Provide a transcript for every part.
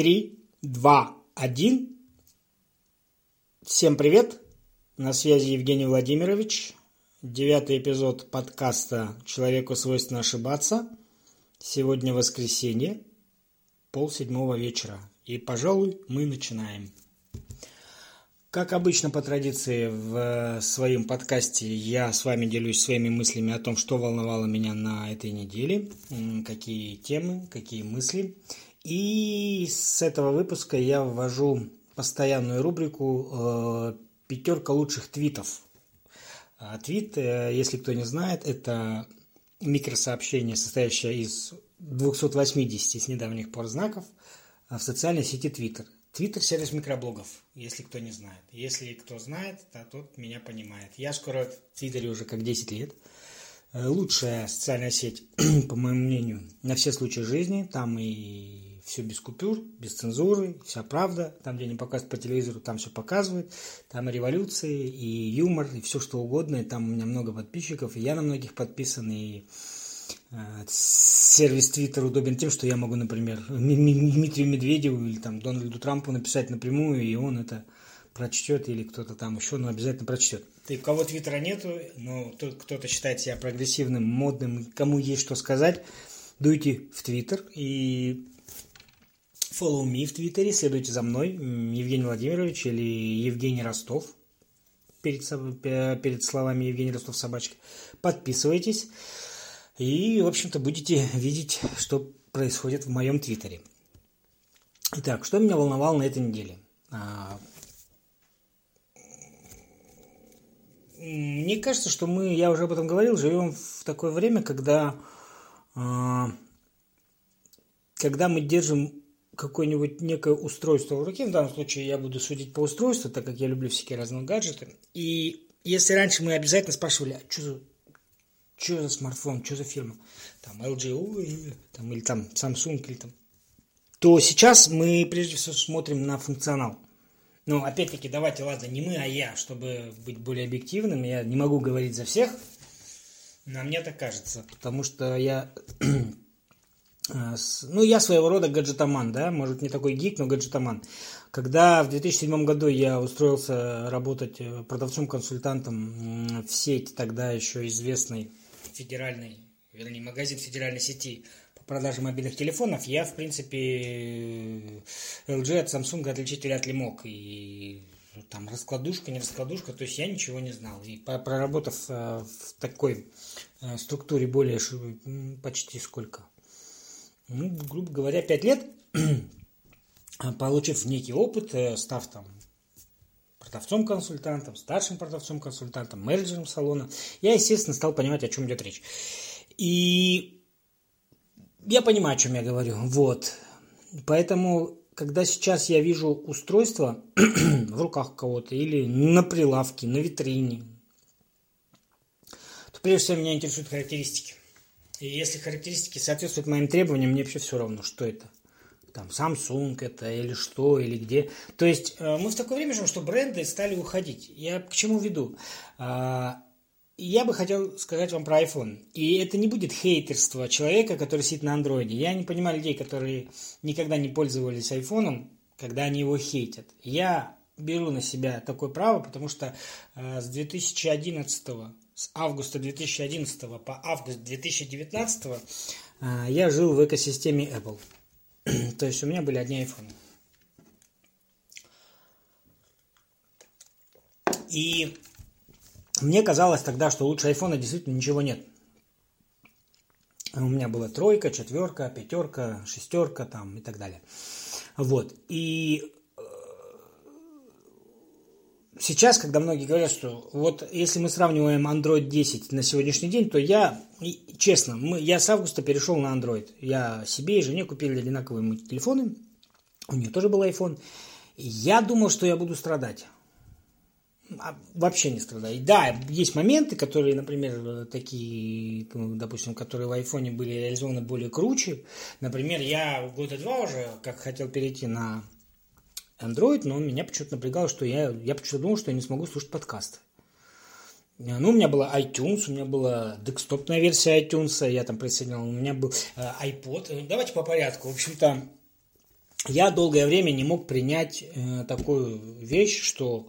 три, два, один. Всем привет! На связи Евгений Владимирович. Девятый эпизод подкаста «Человеку свойственно ошибаться». Сегодня воскресенье, пол седьмого вечера. И, пожалуй, мы начинаем. Как обычно по традиции в своем подкасте я с вами делюсь своими мыслями о том, что волновало меня на этой неделе, какие темы, какие мысли. И с этого выпуска я ввожу постоянную рубрику э, «Пятерка лучших твитов». А твит, э, если кто не знает, это микросообщение, состоящее из 280 с недавних пор знаков в социальной сети Twitter. Твиттер – сервис микроблогов, если кто не знает. Если кто знает, то тот меня понимает. Я скоро в Твиттере уже как 10 лет – Э, лучшая социальная сеть, по моему мнению, на все случаи жизни. Там и все без купюр, без цензуры, вся правда. Там, где не показывают по телевизору, там все показывают. Там и революции, и юмор, и все что угодно. И там у меня много подписчиков, и я на многих подписан. И э, сервис Твиттер удобен тем, что я могу, например, Дмитрию Медведеву или там Дональду Трампу написать напрямую, и он это прочтет или кто-то там еще, но обязательно прочтет. И у кого твиттера нету, но кто-то считает себя прогрессивным, модным, кому есть что сказать, дуйте в твиттер и follow me в твиттере, следуйте за мной, Евгений Владимирович или Евгений Ростов, перед, перед словами Евгений Ростов собачка. Подписывайтесь и, в общем-то, будете видеть, что происходит в моем твиттере. Итак, что меня волновало на этой неделе? А, мне кажется, что мы, я уже об этом говорил, живем в такое время, когда, а, когда мы держим какое-нибудь некое устройство в руке, в данном случае я буду судить по устройству, так как я люблю всякие разные гаджеты. И если раньше мы обязательно спрашивали, а что за, что за смартфон, что за фирма, там LG, там, или там Samsung, или там, то сейчас мы прежде всего смотрим на функционал – ну, опять-таки, давайте, ладно, не мы, а я, чтобы быть более объективным. Я не могу говорить за всех, но мне так кажется, потому что я... Э, ну, я своего рода гаджетоман, да, может, не такой гик, но гаджетоман. Когда в 2007 году я устроился работать э, продавцом-консультантом в сеть, тогда еще известной федеральной, вернее, магазин федеральной сети продажи мобильных телефонов, я, в принципе, LG от Samsung отличить вряд ли мог. И ну, там раскладушка, не раскладушка, то есть я ничего не знал. И проработав э, в такой э, структуре более почти сколько? Ну, грубо говоря, 5 лет, получив некий опыт, э, став там продавцом-консультантом, старшим продавцом-консультантом, менеджером салона, я, естественно, стал понимать, о чем идет речь. И я понимаю, о чем я говорю. Вот. Поэтому, когда сейчас я вижу устройство в руках кого-то или на прилавке, на витрине, то прежде всего меня интересуют характеристики. И если характеристики соответствуют моим требованиям, мне вообще все равно, что это. Там Samsung это или что, или где. То есть э, мы в такое время живем, что бренды стали уходить. Я к чему веду? А, я бы хотел сказать вам про iPhone. И это не будет хейтерство человека, который сидит на андроиде. Я не понимаю людей, которые никогда не пользовались айфоном, когда они его хейтят. Я беру на себя такое право, потому что э, с 2011, с августа 2011 по август 2019 э, я жил в экосистеме Apple. То есть у меня были одни айфоны. И мне казалось тогда, что лучше айфона действительно ничего нет. У меня была тройка, четверка, пятерка, шестерка там и так далее. Вот. И сейчас, когда многие говорят, что вот если мы сравниваем Android 10 на сегодняшний день, то я, честно, мы, я с августа перешел на Android. Я себе и жене купили одинаковые телефоны. У нее тоже был iPhone. Я думал, что я буду страдать. А, вообще не страдает. Да, есть моменты, которые, например, такие, ну, допустим, которые в айфоне были реализованы более круче. Например, я года два уже, как хотел перейти на Android, но меня почему-то напрягало, что я, я почему-то думал, что я не смогу слушать подкасты. Ну, у меня была iTunes, у меня была декстопная версия iTunes, я там присоединял, у меня был э, iPod. Давайте по порядку. В общем-то, я долгое время не мог принять э, такую вещь, что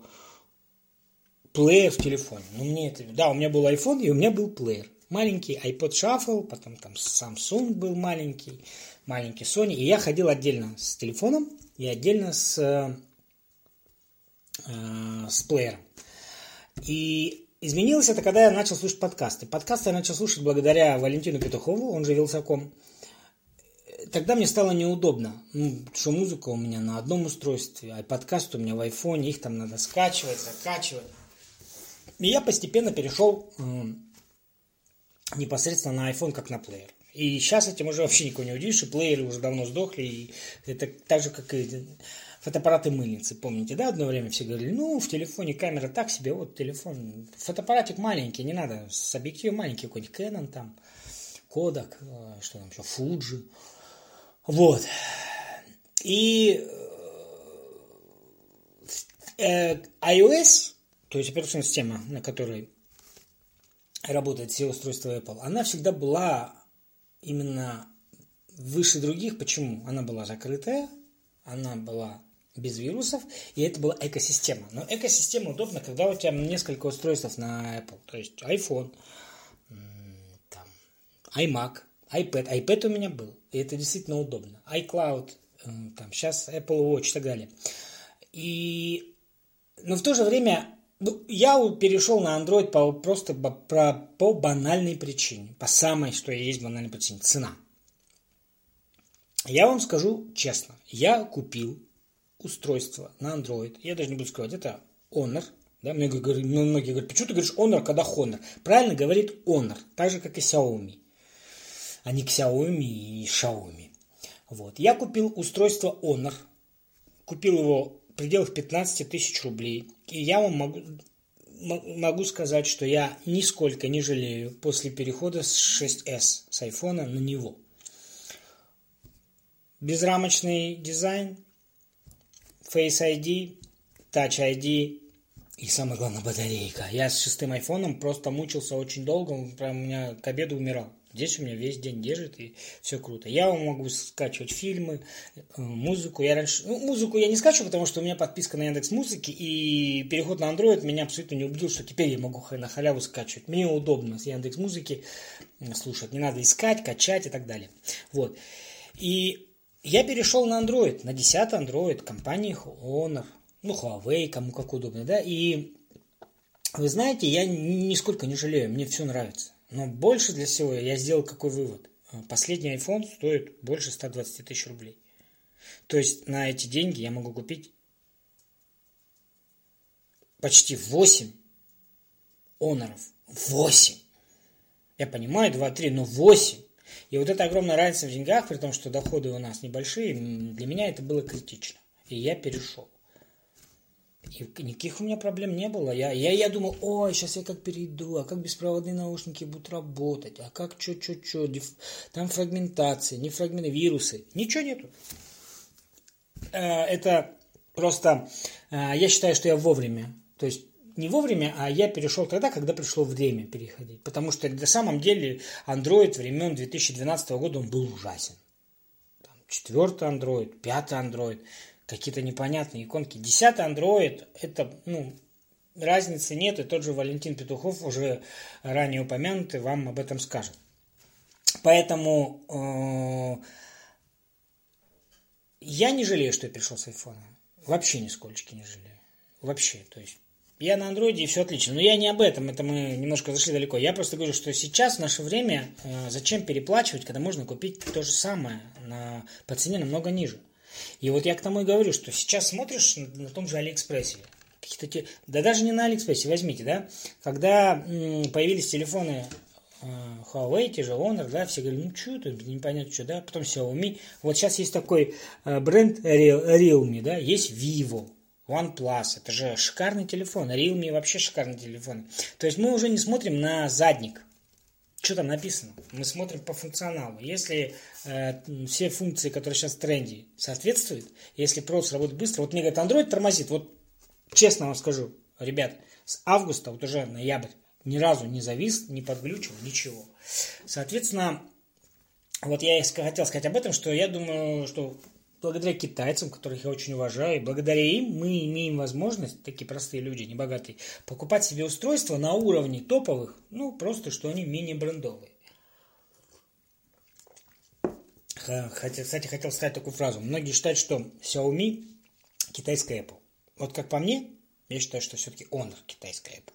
плеер в телефоне. Ну, мне это... Да, у меня был iPhone, и у меня был плеер. Маленький iPod Shuffle, потом там Samsung был маленький, маленький Sony. И я ходил отдельно с телефоном и отдельно с, э, э, с плеером. И изменилось это, когда я начал слушать подкасты. Подкасты я начал слушать благодаря Валентину Петухову, он же Вилсаком тогда мне стало неудобно, ну, что музыка у меня на одном устройстве, а подкаст у меня в айфоне, их там надо скачивать, закачивать. И я постепенно перешел э, непосредственно на iPhone, как на плеер. И сейчас этим уже вообще никого не удивишь, и плееры уже давно сдохли, и это так же, как и фотоаппараты-мыльницы, помните, да, одно время все говорили, ну, в телефоне камера так себе, вот телефон, фотоаппаратик маленький, не надо, с объективом маленький какой-нибудь Canon там, Kodak, э, что там еще, Fuji, вот. И э, iOS, то есть операционная система, на которой работают все устройства Apple, она всегда была именно выше других. Почему? Она была закрытая, она была без вирусов, и это была экосистема. Но экосистема удобна, когда у тебя несколько устройств на Apple. То есть iPhone, там, iMac, iPad. iPad у меня был. И это действительно удобно. iCloud, там, сейчас Apple Watch и так далее. И, но в то же время ну, я перешел на Android по, просто по, по, банальной причине. По самой, что есть банальной причине. Цена. Я вам скажу честно. Я купил устройство на Android. Я даже не буду сказать, это Honor. Да, многие, говорят, многие говорят, почему ты говоришь Honor, когда Honor? Правильно говорит Honor, так же, как и Xiaomi а не Xiaomi и Xiaomi. Вот. Я купил устройство Honor. Купил его пределах 15 тысяч рублей. И я вам могу, могу сказать, что я нисколько не жалею после перехода с 6s с iPhone на него. Безрамочный дизайн, Face ID, Touch ID и самое главное батарейка. Я с шестым айфоном просто мучился очень долго, прям у меня к обеду умирал. Здесь у меня весь день держит, и все круто. Я могу скачивать фильмы, э, музыку. Я раньше... Ну, музыку я не скачиваю, потому что у меня подписка на Яндекс Музыки, и переход на Android меня абсолютно не убедил, что теперь я могу на халяву скачивать. Мне удобно с Яндекс Музыки слушать. Не надо искать, качать и так далее. Вот. И я перешел на Android, на 10 Android компании Honor, ну, Huawei, кому как удобно, да, и вы знаете, я нисколько не жалею, мне все нравится. Но больше для всего я сделал какой вывод? А, последний iPhone стоит больше 120 тысяч рублей. То есть на эти деньги я могу купить почти 8 оноров. 8. Я понимаю, 2-3, но 8. И вот эта огромная разница в деньгах, при том, что доходы у нас небольшие, для меня это было критично. И я перешел. И никаких у меня проблем не было. Я, я, я думал, ой, сейчас я как перейду, а как беспроводные наушники будут работать, а как что, что, что, там фрагментация, не фрагменты, вирусы. Ничего нету. Э, это просто, э, я считаю, что я вовремя. То есть не вовремя, а я перешел тогда, когда пришло время переходить. Потому что на самом деле Android времен 2012 года он был ужасен. Четвертый Android, пятый Android – какие-то непонятные иконки. Десятый Android, это, ну, разницы нет, и тот же Валентин Петухов, уже ранее упомянутый, вам об этом скажет. Поэтому э, я не жалею, что я перешел с айфона. Вообще нисколько не жалею. Вообще, то есть я на андроиде и все отлично. Но я не об этом, это мы немножко зашли далеко. Я просто говорю, что сейчас, в наше время, э, зачем переплачивать, когда можно купить то же самое на, по цене намного ниже. И вот я к тому и говорю, что сейчас смотришь на, на том же Алиэкспрессе, какие-то те, да даже не на Алиэкспрессе, возьмите, да, когда м, появились телефоны э, Huawei, те же Honor, да, все говорили, ну что это, непонятно что, да, потом Xiaomi. Вот сейчас есть такой э, бренд Realme, да, есть Vivo, OnePlus, это же шикарный телефон, Realme вообще шикарный телефон. То есть мы уже не смотрим на задник, что там написано? Мы смотрим по функционалу. Если э, все функции, которые сейчас в тренде, соответствуют, если процессор работает быстро, вот мне говорят, Android тормозит, вот честно вам скажу, ребят, с августа, вот уже ноябрь, ни разу не завис, не подглючил, ничего. Соответственно, вот я хотел сказать об этом, что я думаю, что благодаря китайцам, которых я очень уважаю, и благодаря им мы имеем возможность, такие простые люди, небогатые, покупать себе устройства на уровне топовых, ну, просто, что они менее брендовые. Хотя, кстати, хотел сказать такую фразу. Многие считают, что Xiaomi китайская Apple. Вот как по мне, я считаю, что все-таки Honor китайская Apple.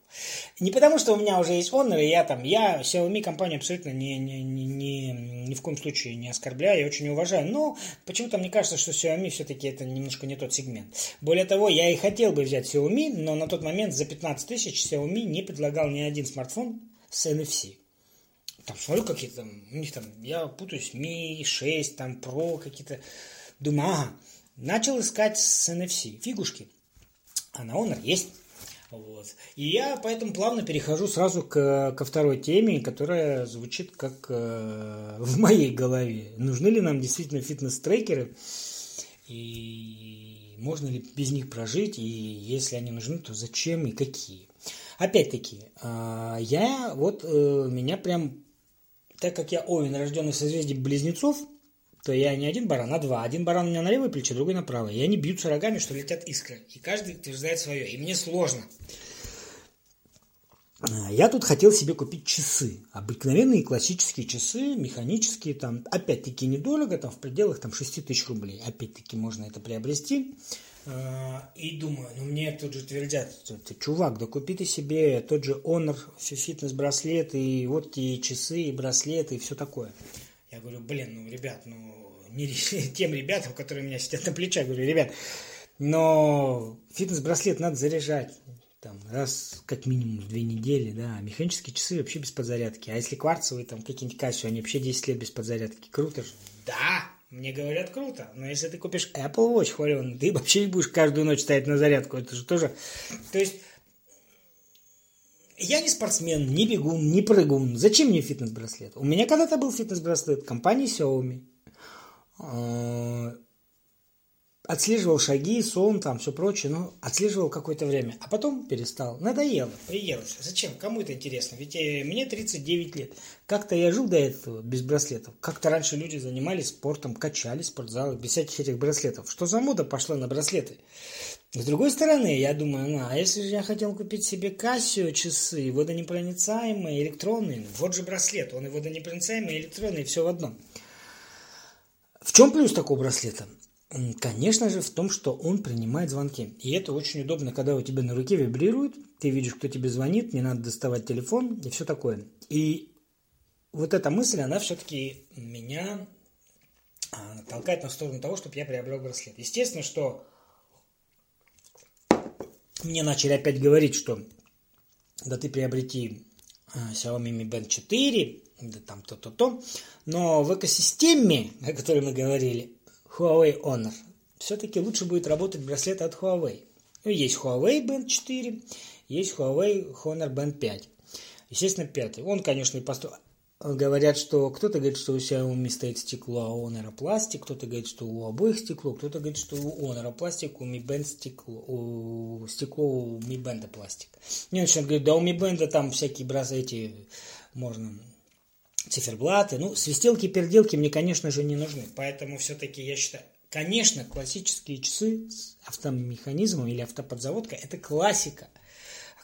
Не потому, что у меня уже есть Honor, и я там, я Xiaomi компанию абсолютно ни, ни, ни, ни, в коем случае не оскорбляю, я очень уважаю. Но почему-то мне кажется, что Xiaomi все-таки это немножко не тот сегмент. Более того, я и хотел бы взять Xiaomi, но на тот момент за 15 тысяч Xiaomi не предлагал ни один смартфон с NFC. Там смотрю какие-то, у них там, я путаюсь, Mi 6, там Pro какие-то. Думаю, ага, начал искать с NFC, фигушки. А на Honor есть. Вот. И я поэтому плавно перехожу сразу к, ко второй теме, которая звучит как э, в моей голове. Нужны ли нам действительно фитнес-трекеры? И можно ли без них прожить? И если они нужны, то зачем и какие? Опять-таки, э, я вот э, меня прям, так как я Овен, рожденный в созвездии близнецов, то я не один баран, а два. Один баран у меня на левое плечо, другой на правое. И они бьются рогами, что летят искры. И каждый утверждает свое. И мне сложно. Я тут хотел себе купить часы. Обыкновенные классические часы, механические, там, опять-таки недорого, там, в пределах там, 6 тысяч рублей. Опять-таки можно это приобрести. А, и думаю, ну мне тут же твердят, ты, чувак, да купи ты себе тот же Honor фитнес-браслет, и вот и часы, и браслеты, и все такое. Я говорю, блин, ну, ребят, ну, не тем ребятам, которые у меня сидят на плечах, говорю, ребят, но фитнес-браслет надо заряжать там, раз как минимум в две недели, да, механические часы вообще без подзарядки, а если кварцевые, там, какие-нибудь Casio, они вообще 10 лет без подзарядки, круто же. Да, мне говорят, круто, но если ты купишь Apple Watch хваленый, ты вообще не будешь каждую ночь стоять на зарядку, это же тоже, то есть, я не спортсмен, не бегун, не прыгун. Зачем мне фитнес-браслет? У меня когда-то был фитнес-браслет компании Xiaomi. А, отслеживал шаги, сон, там, все прочее, но отслеживал какое-то время. А потом перестал. Надоело, приелось. Зачем? Кому это интересно? Ведь э, мне 39 лет. Как-то я жил до этого без браслетов. Как-то раньше люди занимались спортом, качали спортзалы без всяких этих браслетов. Что за мода пошла на браслеты? С другой стороны, я думаю, ну, а если же я хотел купить себе Casio часы, водонепроницаемые, электронные, ну, вот же браслет, он и водонепроницаемый, и электронный, все в одном. В чем плюс такого браслета? Конечно же, в том, что он принимает звонки. И это очень удобно, когда у тебя на руке вибрирует, ты видишь, кто тебе звонит, не надо доставать телефон и все такое. И вот эта мысль, она все-таки меня а, толкает на сторону того, чтобы я приобрел браслет. Естественно, что мне начали опять говорить, что да ты приобрети а, Xiaomi Mi Band 4, да там то-то-то, но в экосистеме, о которой мы говорили, Huawei Honor, все-таки лучше будет работать браслет от Huawei. Ну, есть Huawei Band 4, есть Huawei Honor Band 5. Естественно, пятый. Он, конечно, и построил говорят, что кто-то говорит, что у Xiaomi стоит стекло, а у Honor пластик, кто-то говорит, что у обоих стекло, кто-то говорит, что у Honor пластик, у Mi Band стекло, у стекло у Mi Band пластик. Не начинают говорить, да у Mi Band там всякие бразы эти можно циферблаты, ну, свистелки, переделки мне, конечно же, не нужны, поэтому все-таки я считаю, конечно, классические часы с автомеханизмом или автоподзаводкой – это классика –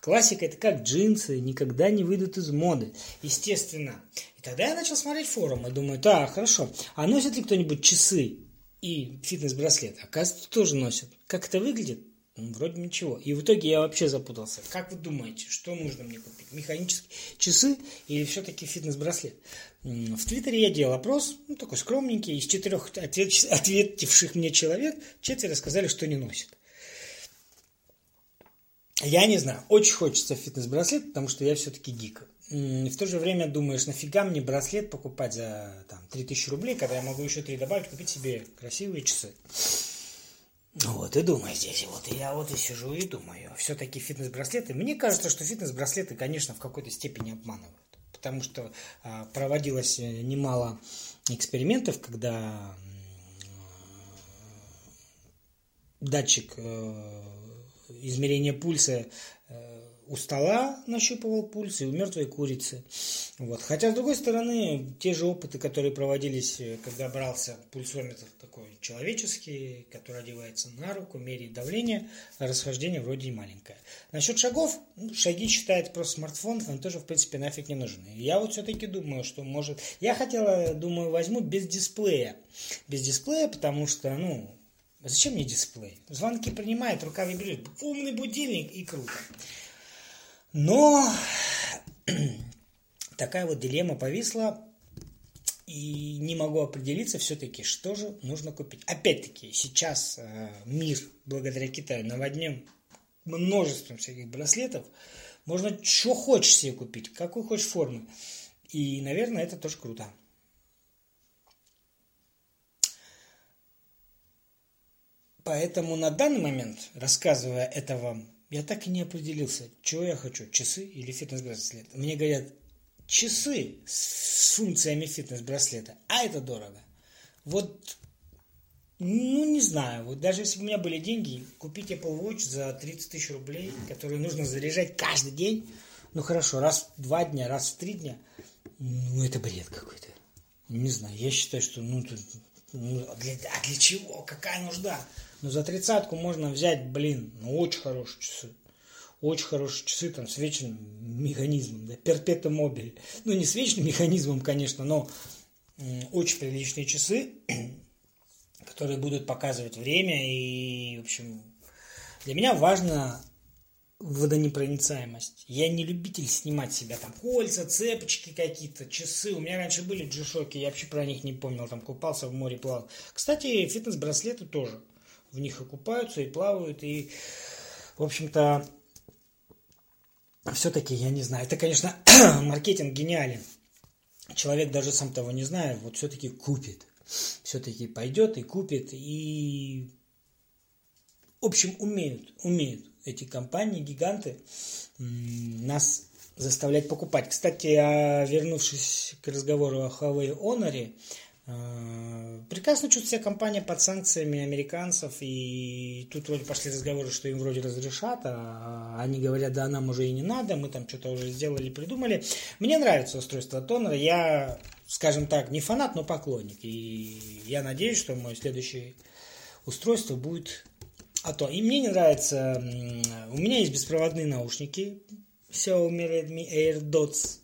Классика это как джинсы, никогда не выйдут из моды. Естественно. И тогда я начал смотреть форумы. Думаю, так, хорошо. А носит ли кто-нибудь часы и фитнес-браслет? Оказывается, тоже носят. Как это выглядит? Ну, вроде ничего. И в итоге я вообще запутался. Как вы думаете, что нужно мне купить? Механические часы или все-таки фитнес-браслет? В Твиттере я делал опрос, ну, такой скромненький. Из четырех ответивших мне человек, четверо сказали, что не носят. Я не знаю, очень хочется фитнес-браслет, потому что я все-таки гик. В то же время думаешь, нафига мне браслет покупать за там, 3000 рублей, когда я могу еще 3 добавить, купить себе красивые часы. Вот, и думаю здесь, вот, и я вот и сижу и думаю, все-таки фитнес-браслеты, мне кажется, что фитнес-браслеты, конечно, в какой-то степени обманывают, потому что а, проводилось э, немало экспериментов, когда датчик э, измерение пульса у стола нащупывал пульс и у мертвой курицы. Вот. Хотя, с другой стороны, те же опыты, которые проводились, э, когда брался пульсометр такой человеческий, который одевается на руку, меряет давление, расхождение вроде и маленькое. Насчет шагов, ну, шаги считает просто смартфон, он тоже, в принципе, нафиг не нужен. Я вот все-таки думаю, что может... Я хотела, думаю, возьму без дисплея. Без дисплея, потому что, ну, Зачем мне дисплей? Звонки принимает, рука вибрирует. Умный будильник и круто. Но такая вот дилемма повисла, и не могу определиться все-таки, что же нужно купить. Опять-таки, сейчас э, мир благодаря Китаю наводнен множеством всяких браслетов. Можно что хочешь себе купить, какой хочешь формы. И, наверное, это тоже круто. Поэтому на данный момент, рассказывая это вам, я так и не определился, чего я хочу, часы или фитнес-браслет. Мне говорят, часы с функциями фитнес-браслета, а это дорого. Вот, ну не знаю, вот даже если бы у меня были деньги, купить Apple Watch за 30 тысяч рублей, которые нужно заряжать каждый день, ну хорошо, раз в два дня, раз в три дня, ну это бред какой-то. Не знаю, я считаю, что ну, тут, ну а для, а для чего, какая нужда? Но за тридцатку можно взять, блин, ну очень хорошие часы. Очень хорошие часы там с вечным механизмом, да, перпета мобиль. Ну, не с вечным механизмом, конечно, но очень приличные часы, которые будут показывать время. И, в общем, для меня важно водонепроницаемость. Я не любитель снимать себя там кольца, цепочки какие-то, часы. У меня раньше были джишоки, я вообще про них не помнил, там купался в море, плавал. Кстати, фитнес-браслеты тоже в них и купаются, и плавают, и, в общем-то, все-таки, я не знаю, это, конечно, маркетинг гениален. Человек даже сам того не зная, вот все-таки купит. Все-таки пойдет и купит, и, в общем, умеют, умеют эти компании, гиганты, нас заставлять покупать. Кстати, вернувшись к разговору о Huawei Honor, прекрасно чувствует себя компания под санкциями американцев, и тут вроде пошли разговоры, что им вроде разрешат, а они говорят, да, нам уже и не надо, мы там что-то уже сделали, придумали. Мне нравится устройство Тонера, я, скажем так, не фанат, но поклонник, и я надеюсь, что мое следующее устройство будет а то. И мне не нравится, у меня есть беспроводные наушники Xiaomi Redmi AirDots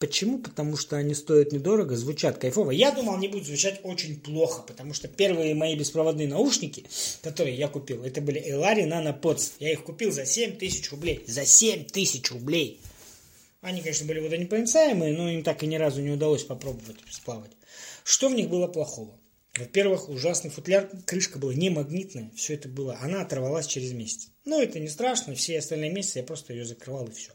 Почему? Потому что они стоят недорого, звучат кайфово. Я думал, они будут звучать очень плохо, потому что первые мои беспроводные наушники, которые я купил, это были Elari Nano Pods. Я их купил за 7 тысяч рублей. За 7 тысяч рублей! Они, конечно, были водонепроницаемые, но им так и ни разу не удалось попробовать сплавать. Что в них было плохого? Во-первых, ужасный футляр, крышка была не магнитная, все это было, она оторвалась через месяц. Но это не страшно, все остальные месяцы я просто ее закрывал и все.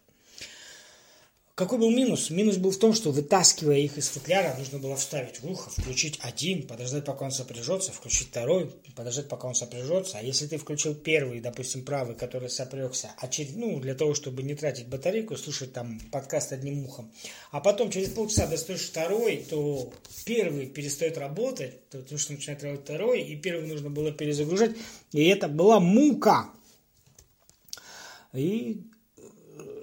Какой был минус? Минус был в том, что вытаскивая их из футляра, нужно было вставить в ухо, включить один, подождать, пока он сопряжется, включить второй, подождать, пока он сопряжется. А если ты включил первый, допустим, правый, который сопрягся, а через, ну, для того, чтобы не тратить батарейку, слушать там подкаст одним ухом, а потом через полчаса достаешь второй, то первый перестает работать, то, то что начинает работать второй, и первый нужно было перезагружать, и это была мука. И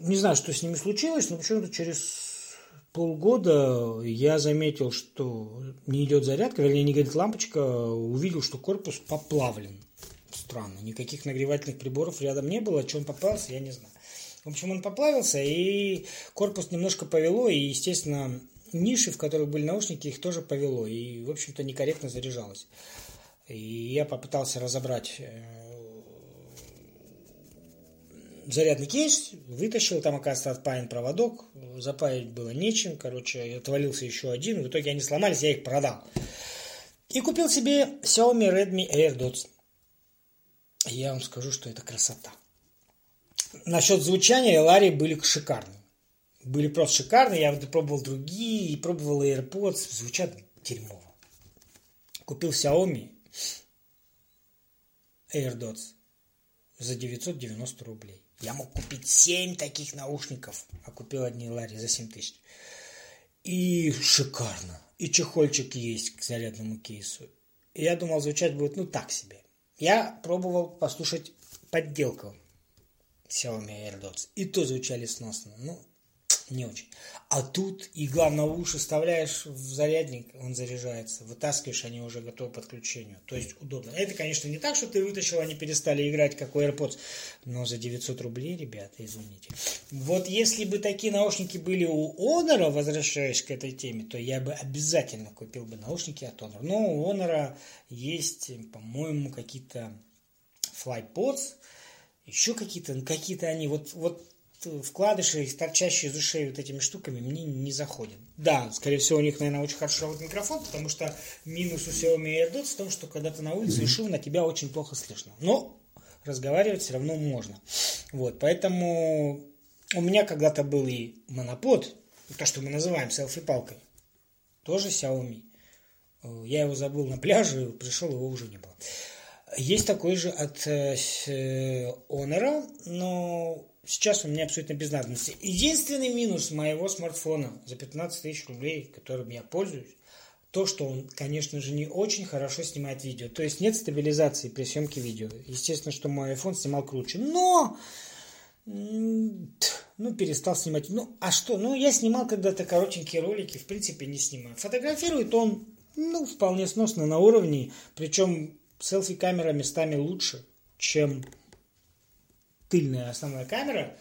не знаю, что с ними случилось, но почему-то через полгода я заметил, что не идет зарядка, вернее, не горит лампочка, увидел, что корпус поплавлен. Странно, никаких нагревательных приборов рядом не было, что он поплавился, я не знаю. В общем, он поплавился, и корпус немножко повело, и, естественно, ниши, в которых были наушники, их тоже повело, и, в общем-то, некорректно заряжалось. И я попытался разобрать э, зарядный кейс, вытащил, там, оказывается, отпаян проводок, запаять было нечем, короче, отвалился еще один, в итоге они сломались, я их продал. И купил себе Xiaomi Redmi AirDots. Я вам скажу, что это красота. Насчет звучания Ларри были шикарные. Были просто шикарные. Я пробовал другие, и пробовал AirPods. Звучат дерьмово. Купил Xiaomi AirDots за 990 рублей. Я мог купить 7 таких наушников, а купил одни Ларри за 7 тысяч. И шикарно. И чехольчик есть к зарядному кейсу. И я думал, звучать будет ну так себе. Я пробовал послушать подделку Xiaomi AirDots. И то звучали сносно. Ну, не очень. А тут и главное уши вставляешь в зарядник, он заряжается. Вытаскиваешь, они уже готовы к подключению. То есть удобно. Это, конечно, не так, что ты вытащил, они перестали играть, как у AirPods. Но за 900 рублей, ребята, извините. Вот если бы такие наушники были у Honor, возвращаясь к этой теме, то я бы обязательно купил бы наушники от Honor. Но у Honor есть, по-моему, какие-то FlyPods, еще какие-то, какие-то они, вот, вот вкладыши, торчащие из ушей вот этими штуками, мне не заходят. Да, скорее всего, у них, наверное, очень хорошо работает микрофон, потому что минус у Xiaomi AirDots в том, что когда ты на улице, mm-hmm. на тебя очень плохо слышно. Но разговаривать все равно можно. Вот, поэтому у меня когда-то был и монопод, то, что мы называем селфи-палкой, тоже Xiaomi. Я его забыл на пляже, пришел, его уже не было. Есть такой же от э, Honor, но сейчас у меня абсолютно без надобности. Единственный минус моего смартфона за 15 тысяч рублей, которым я пользуюсь, то, что он, конечно же, не очень хорошо снимает видео. То есть нет стабилизации при съемке видео. Естественно, что мой iPhone снимал круче. Но ну, перестал снимать. Ну, а что? Ну, я снимал когда-то коротенькие ролики, в принципе, не снимаю. Фотографирует он, ну, вполне сносно на уровне, причем селфи-камера местами лучше, чем тыльная основная камера,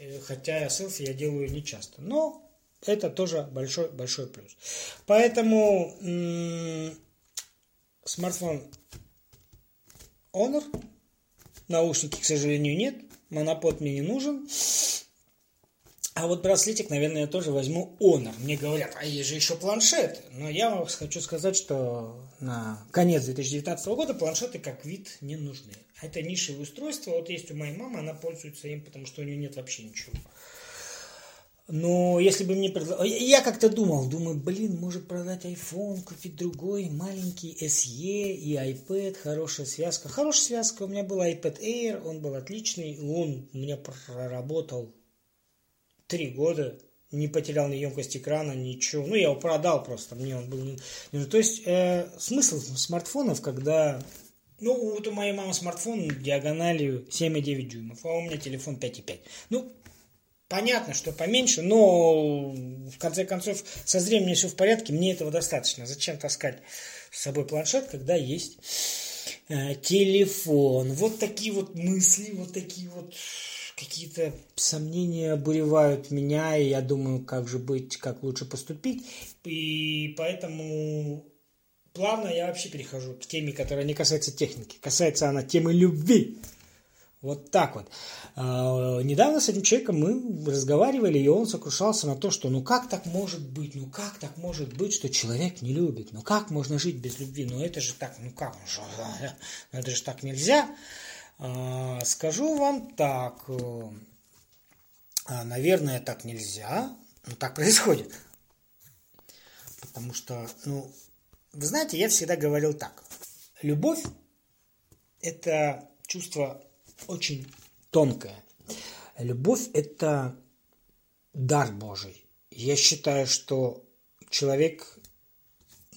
э, хотя селфи я делаю не часто. Но это тоже большой-большой плюс. Поэтому смартфон Honor, наушники, к сожалению, нет, монопод мне не нужен. А вот браслетик, наверное, я тоже возьму Honor. Мне говорят, а есть же еще планшет. Но я вам хочу сказать, что на конец 2019 года планшеты как вид не нужны. Это нишевое устройство. Вот есть у моей мамы, она пользуется им, потому что у нее нет вообще ничего. Но если бы мне предлагали... Я как-то думал, думаю, блин, может продать iPhone, купить другой, маленький SE и iPad, хорошая связка. Хорошая связка, у меня был iPad Air, он был отличный, он у меня проработал три года, не потерял ни емкость экрана, ничего. Ну, я его продал просто, мне он был не То есть, э, смысл смартфонов, когда... Ну, вот у моей мамы смартфон диагональю 7,9 дюймов, а у меня телефон 5,5. Ну, понятно, что поменьше, но в конце концов со зрением все в порядке, мне этого достаточно. Зачем таскать с собой планшет, когда есть э, телефон? Вот такие вот мысли, вот такие вот какие-то сомнения обуревают меня, и я думаю, как же быть, как лучше поступить. И поэтому плавно я вообще перехожу к теме, которая не касается техники. Касается она темы любви. Вот так вот. А, недавно с этим человеком мы разговаривали, и он сокрушался на то, что ну как так может быть, ну как так может быть, что человек не любит, ну как можно жить без любви, ну это же так, ну как, ну это же так нельзя. А, скажу вам так, э, а, наверное, так нельзя, но так происходит. Потому что, ну, вы знаете, я всегда говорил так. Любовь – это чувство очень тонкое. Любовь – это дар Божий. Я считаю, что человек,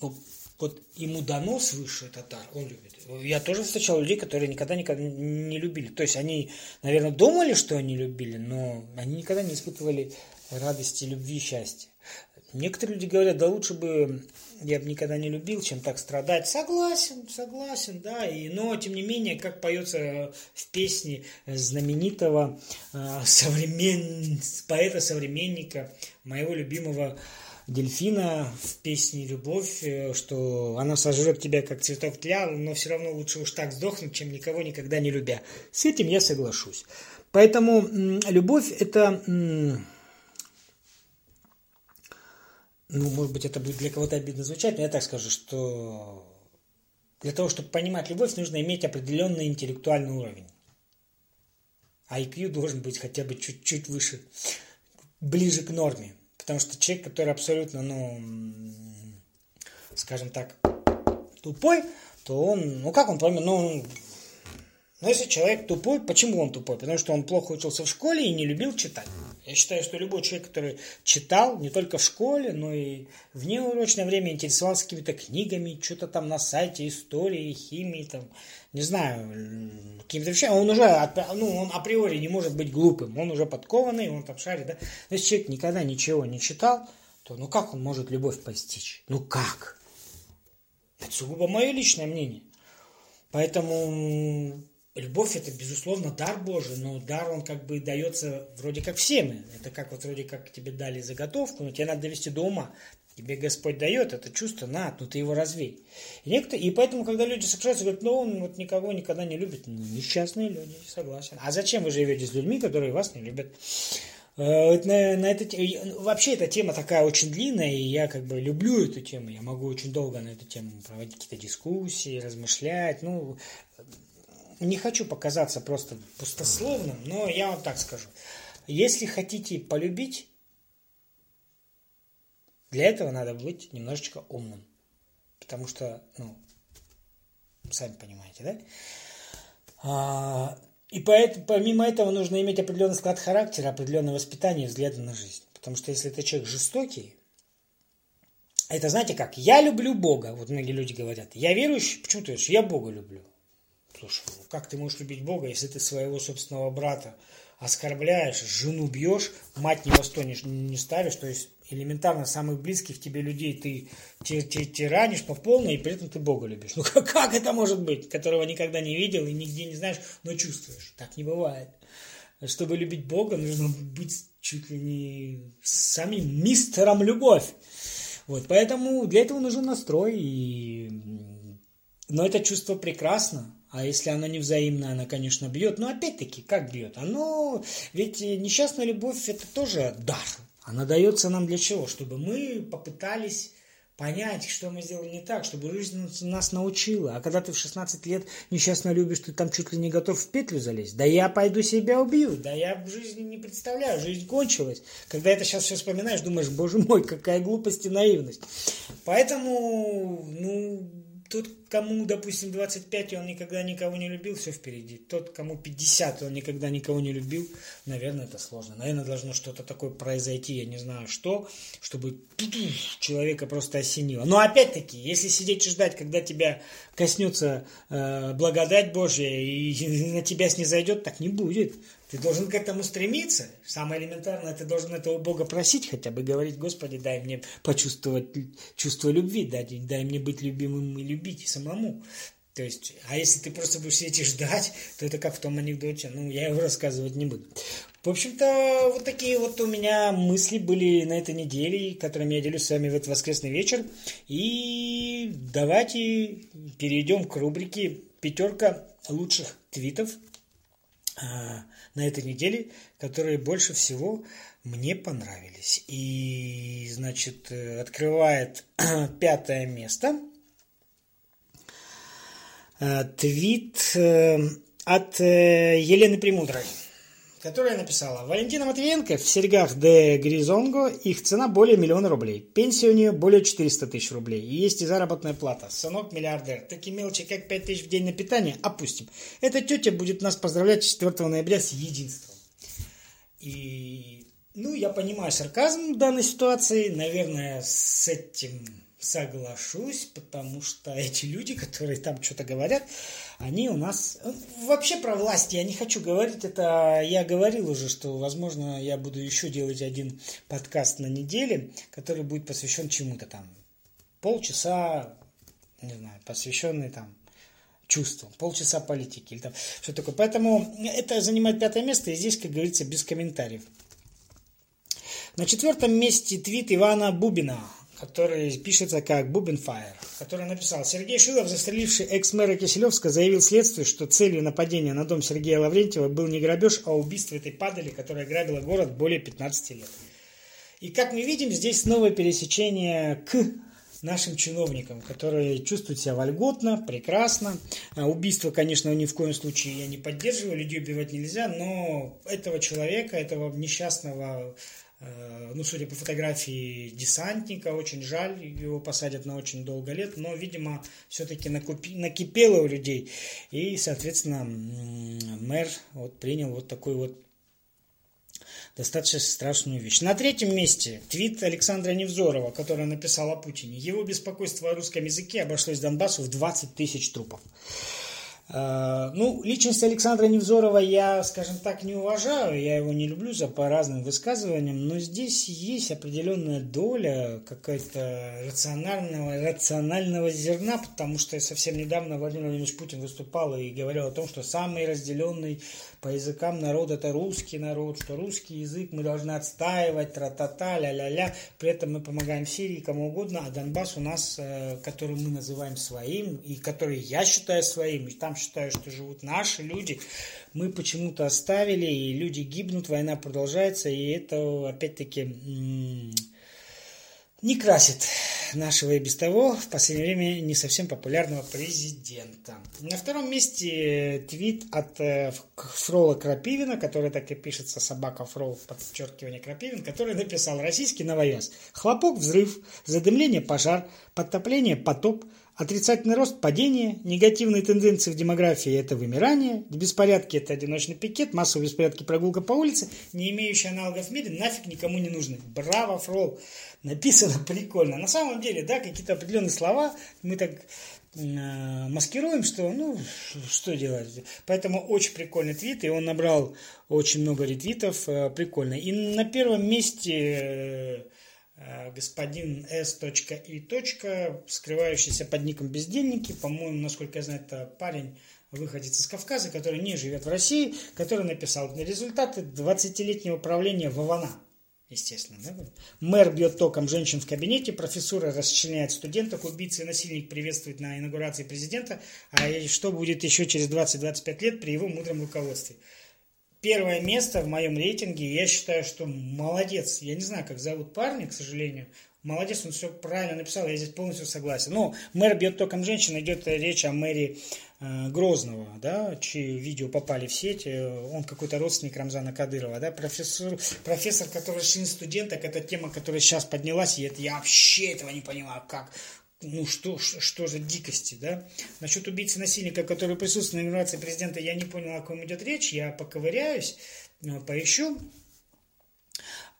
ну, вот ему дано свыше этот дар, он любит. Я тоже встречал людей, которые никогда, никогда не любили. То есть они, наверное, думали, что они любили, но они никогда не испытывали радости, любви, счастья. Некоторые люди говорят, да лучше бы я бы никогда не любил, чем так страдать. Согласен, согласен, да. И, но, тем не менее, как поется в песне знаменитого э, современ... поэта-современника, моего любимого дельфина в песне «Любовь», э, что она сожрет тебя, как цветок тля, но все равно лучше уж так сдохнуть, чем никого никогда не любя. С этим я соглашусь. Поэтому любовь – это, ну, может быть, это будет для кого-то обидно звучать, но я так скажу, что для того, чтобы понимать любовь, нужно иметь определенный интеллектуальный уровень. IQ должен быть хотя бы чуть-чуть выше, ближе к норме. Потому что человек, который абсолютно, ну, скажем так, тупой, то он, ну как он поймет, ну, ну, если человек тупой, почему он тупой? Потому что он плохо учился в школе и не любил читать. Я считаю, что любой человек, который читал не только в школе, но и в неурочное время интересовался какими-то книгами, что-то там на сайте истории, химии, там, не знаю, какими-то вещами, он уже, ну, он априори не может быть глупым, он уже подкованный, он там шарит, да. Но если человек никогда ничего не читал, то ну как он может любовь постичь? Ну как? Это сугубо мое личное мнение. Поэтому любовь это, безусловно, дар Божий, но дар, он как бы дается вроде как всем. Это как вот вроде как тебе дали заготовку, но тебе надо довести до ума. Тебе Господь дает это чувство, на, ну ты его развей. И, некоторые, и поэтому, когда люди соглашаются, говорят, ну он вот никого никогда не любит. Ну, несчастные люди, согласен. А зачем вы живете с людьми, которые вас не любят? Э, на, на это, вообще эта тема такая очень длинная, и я как бы люблю эту тему. Я могу очень долго на эту тему проводить какие-то дискуссии, размышлять. Ну, не хочу показаться просто пустословным, но я вам так скажу. Если хотите полюбить, для этого надо быть немножечко умным. Потому что, ну, сами понимаете, да? А, и поэтому, помимо этого нужно иметь определенный склад характера, определенное воспитание и взгляды на жизнь. Потому что если это человек жестокий, это знаете как? Я люблю Бога. Вот многие люди говорят. Я верующий. Почему ты говоришь? Я Бога люблю. Слушай, ну как ты можешь любить Бога, если ты своего собственного брата оскорбляешь, жену бьешь, мать ни во что не, не ставишь, то есть элементарно самых близких тебе людей ты те, те, те ранишь по полной, и при этом ты Бога любишь. Ну как, как это может быть, которого никогда не видел и нигде не знаешь, но чувствуешь? Так не бывает. Чтобы любить Бога, нужно быть чуть ли не самим мистером любовь. Вот, поэтому для этого нужен настрой. И... Но это чувство прекрасно. А если оно не взаимное, оно, конечно, бьет. Но опять-таки, как бьет? Оно, ведь несчастная любовь это тоже дар. Она дается нам для чего? Чтобы мы попытались понять, что мы сделали не так, чтобы жизнь нас научила. А когда ты в 16 лет несчастно любишь, ты там чуть ли не готов в петлю залезть. Да я пойду себя убью, да я в жизни не представляю, жизнь кончилась. Когда это сейчас все вспоминаешь, думаешь, боже мой, какая глупость и наивность. Поэтому, ну, тот, кому, допустим, 25, и он никогда никого не любил, все впереди. Тот, кому 50, и он никогда никого не любил, наверное, это сложно. Наверное, должно что-то такое произойти, я не знаю что, чтобы человека просто осенило. Но опять-таки, если сидеть и ждать, когда тебя коснется э, благодать Божья и на тебя снизойдет, так не будет. Ты должен к этому стремиться. Самое элементарное, ты должен этого Бога просить хотя бы, говорить, Господи, дай мне почувствовать чувство любви, дай, дай мне быть любимым и любить самому. То есть, а если ты просто будешь сидеть и ждать, то это как в том анекдоте, ну, я его рассказывать не буду. В общем-то, вот такие вот у меня мысли были на этой неделе, которыми я делюсь с вами в этот воскресный вечер. И давайте перейдем к рубрике «Пятерка лучших твитов» а, на этой неделе, которые больше всего мне понравились. И, значит, э, открывает пятое место э, твит э, от Елены Премудрой которая написала «Валентина Матвиенко в серьгах де Гризонго, их цена более миллиона рублей. Пенсия у нее более 400 тысяч рублей. И есть и заработная плата. Сынок миллиардер. Такие мелочи, как 5 тысяч в день на питание, опустим. Эта тетя будет нас поздравлять 4 ноября с единством». И, ну, я понимаю сарказм данной ситуации. Наверное, с этим соглашусь, потому что эти люди, которые там что-то говорят, они у нас... Вообще про власть я не хочу говорить, это я говорил уже, что, возможно, я буду еще делать один подкаст на неделе, который будет посвящен чему-то там. Полчаса, не знаю, посвященный там чувствам, полчаса политики или там что такое. Поэтому это занимает пятое место, и здесь, как говорится, без комментариев. На четвертом месте твит Ивана Бубина – который пишется как Бубенфайр, который написал, Сергей Шилов, застреливший экс-мэра Киселевска, заявил следствию, что целью нападения на дом Сергея Лаврентьева был не грабеж, а убийство этой падали, которая грабила город более 15 лет. И как мы видим, здесь снова пересечение к нашим чиновникам, которые чувствуют себя вольготно, прекрасно. А убийство, конечно, ни в коем случае я не поддерживаю, людей убивать нельзя, но этого человека, этого несчастного ну, судя по фотографии десантника, очень жаль, его посадят на очень долго лет, но, видимо, все-таки накупи, накипело у людей, и, соответственно, мэр вот принял вот такой вот достаточно страшную вещь. На третьем месте твит Александра Невзорова, который написал о Путине. Его беспокойство о русском языке обошлось Донбассу в 20 тысяч трупов. Э, ну, личность Александра Невзорова я, скажем так, не уважаю, я его не люблю за по разным высказываниям, но здесь есть определенная доля какая-то рационального, рационального зерна, потому что совсем недавно Владимир Владимирович Путин выступал и говорил о том, что самый разделенный по языкам народ это русский народ, что русский язык мы должны отстаивать, тра-та-та, ля-ля-ля, при этом мы помогаем Сирии, кому угодно, а Донбасс у нас, э, который мы называем своим, и который я считаю своим, и там считаю, что живут наши люди, мы почему-то оставили, и люди гибнут, война продолжается, и это опять-таки не красит нашего и без того в последнее время не совсем популярного президента. На втором месте твит от э, Фрола Крапивина, который так и пишется собака Фрол, подчеркивание Крапивин, который написал «Российский новояз. Хлопок, взрыв, задымление, пожар, подтопление, потоп, Отрицательный рост – падение, негативные тенденции в демографии – это вымирание, беспорядки – это одиночный пикет, массовые беспорядки – прогулка по улице, не имеющие аналогов в мире, нафиг никому не нужны. Браво, Фрол! Написано прикольно. На самом деле, да, какие-то определенные слова мы так э, маскируем, что, ну, что делать. Поэтому очень прикольный твит, и он набрал очень много ретвитов, э, прикольно. И на первом месте э, господин S.И. скрывающийся под ником Бездельники. По-моему, насколько я знаю, это парень, выходец из Кавказа, который не живет в России, который написал результаты 20-летнего правления Вована. Естественно, да? Мэр бьет током женщин в кабинете, профессура расчленяет студенток, убийца и насильник приветствует на инаугурации президента, а что будет еще через 20-25 лет при его мудром руководстве первое место в моем рейтинге. Я считаю, что молодец. Я не знаю, как зовут парня, к сожалению. Молодец, он все правильно написал, я здесь полностью согласен. Но мэр бьет током женщин, идет речь о мэре э, Грозного, да, чьи видео попали в сеть, он какой-то родственник Рамзана Кадырова, да, профессор, профессор, который член студенток, это тема, которая сейчас поднялась, и это я вообще этого не понимаю, как ну что, что за дикости, да? Насчет убийцы насильника, который присутствует на инаугурации президента, я не понял, о ком идет речь, я поковыряюсь, э, поищу.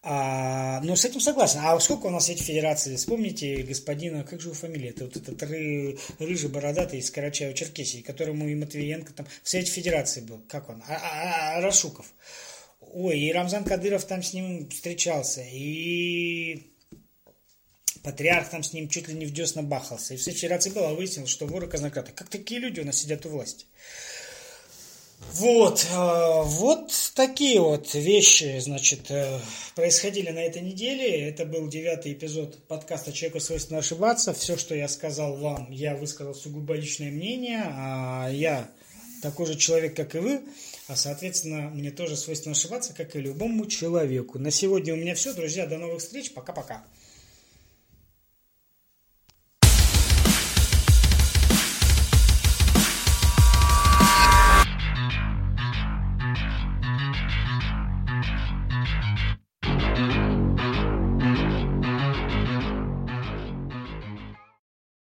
А, но с этим согласен. А сколько у нас эти федерации? Вспомните господина, как же его фамилия? Это вот этот ры, рыжий бородатый из Карачаева-Черкесии, которому и Матвиенко там в Совете Федерации был. Как он? А, а, а, Рашуков. Ой, и Рамзан Кадыров там с ним встречался. И Патриарх там с ним чуть ли не в десна бахался. И в Федерации было выяснилось, что воры казнократы. Как такие люди у нас сидят у власти? Вот, э, вот такие вот вещи, значит, э, происходили на этой неделе. Это был девятый эпизод подкаста «Человеку свойственно ошибаться». Все, что я сказал вам, я высказал сугубо личное мнение. А я такой же человек, как и вы, а, соответственно, мне тоже свойственно ошибаться, как и любому человеку. На сегодня у меня все, друзья. До новых встреч. Пока-пока.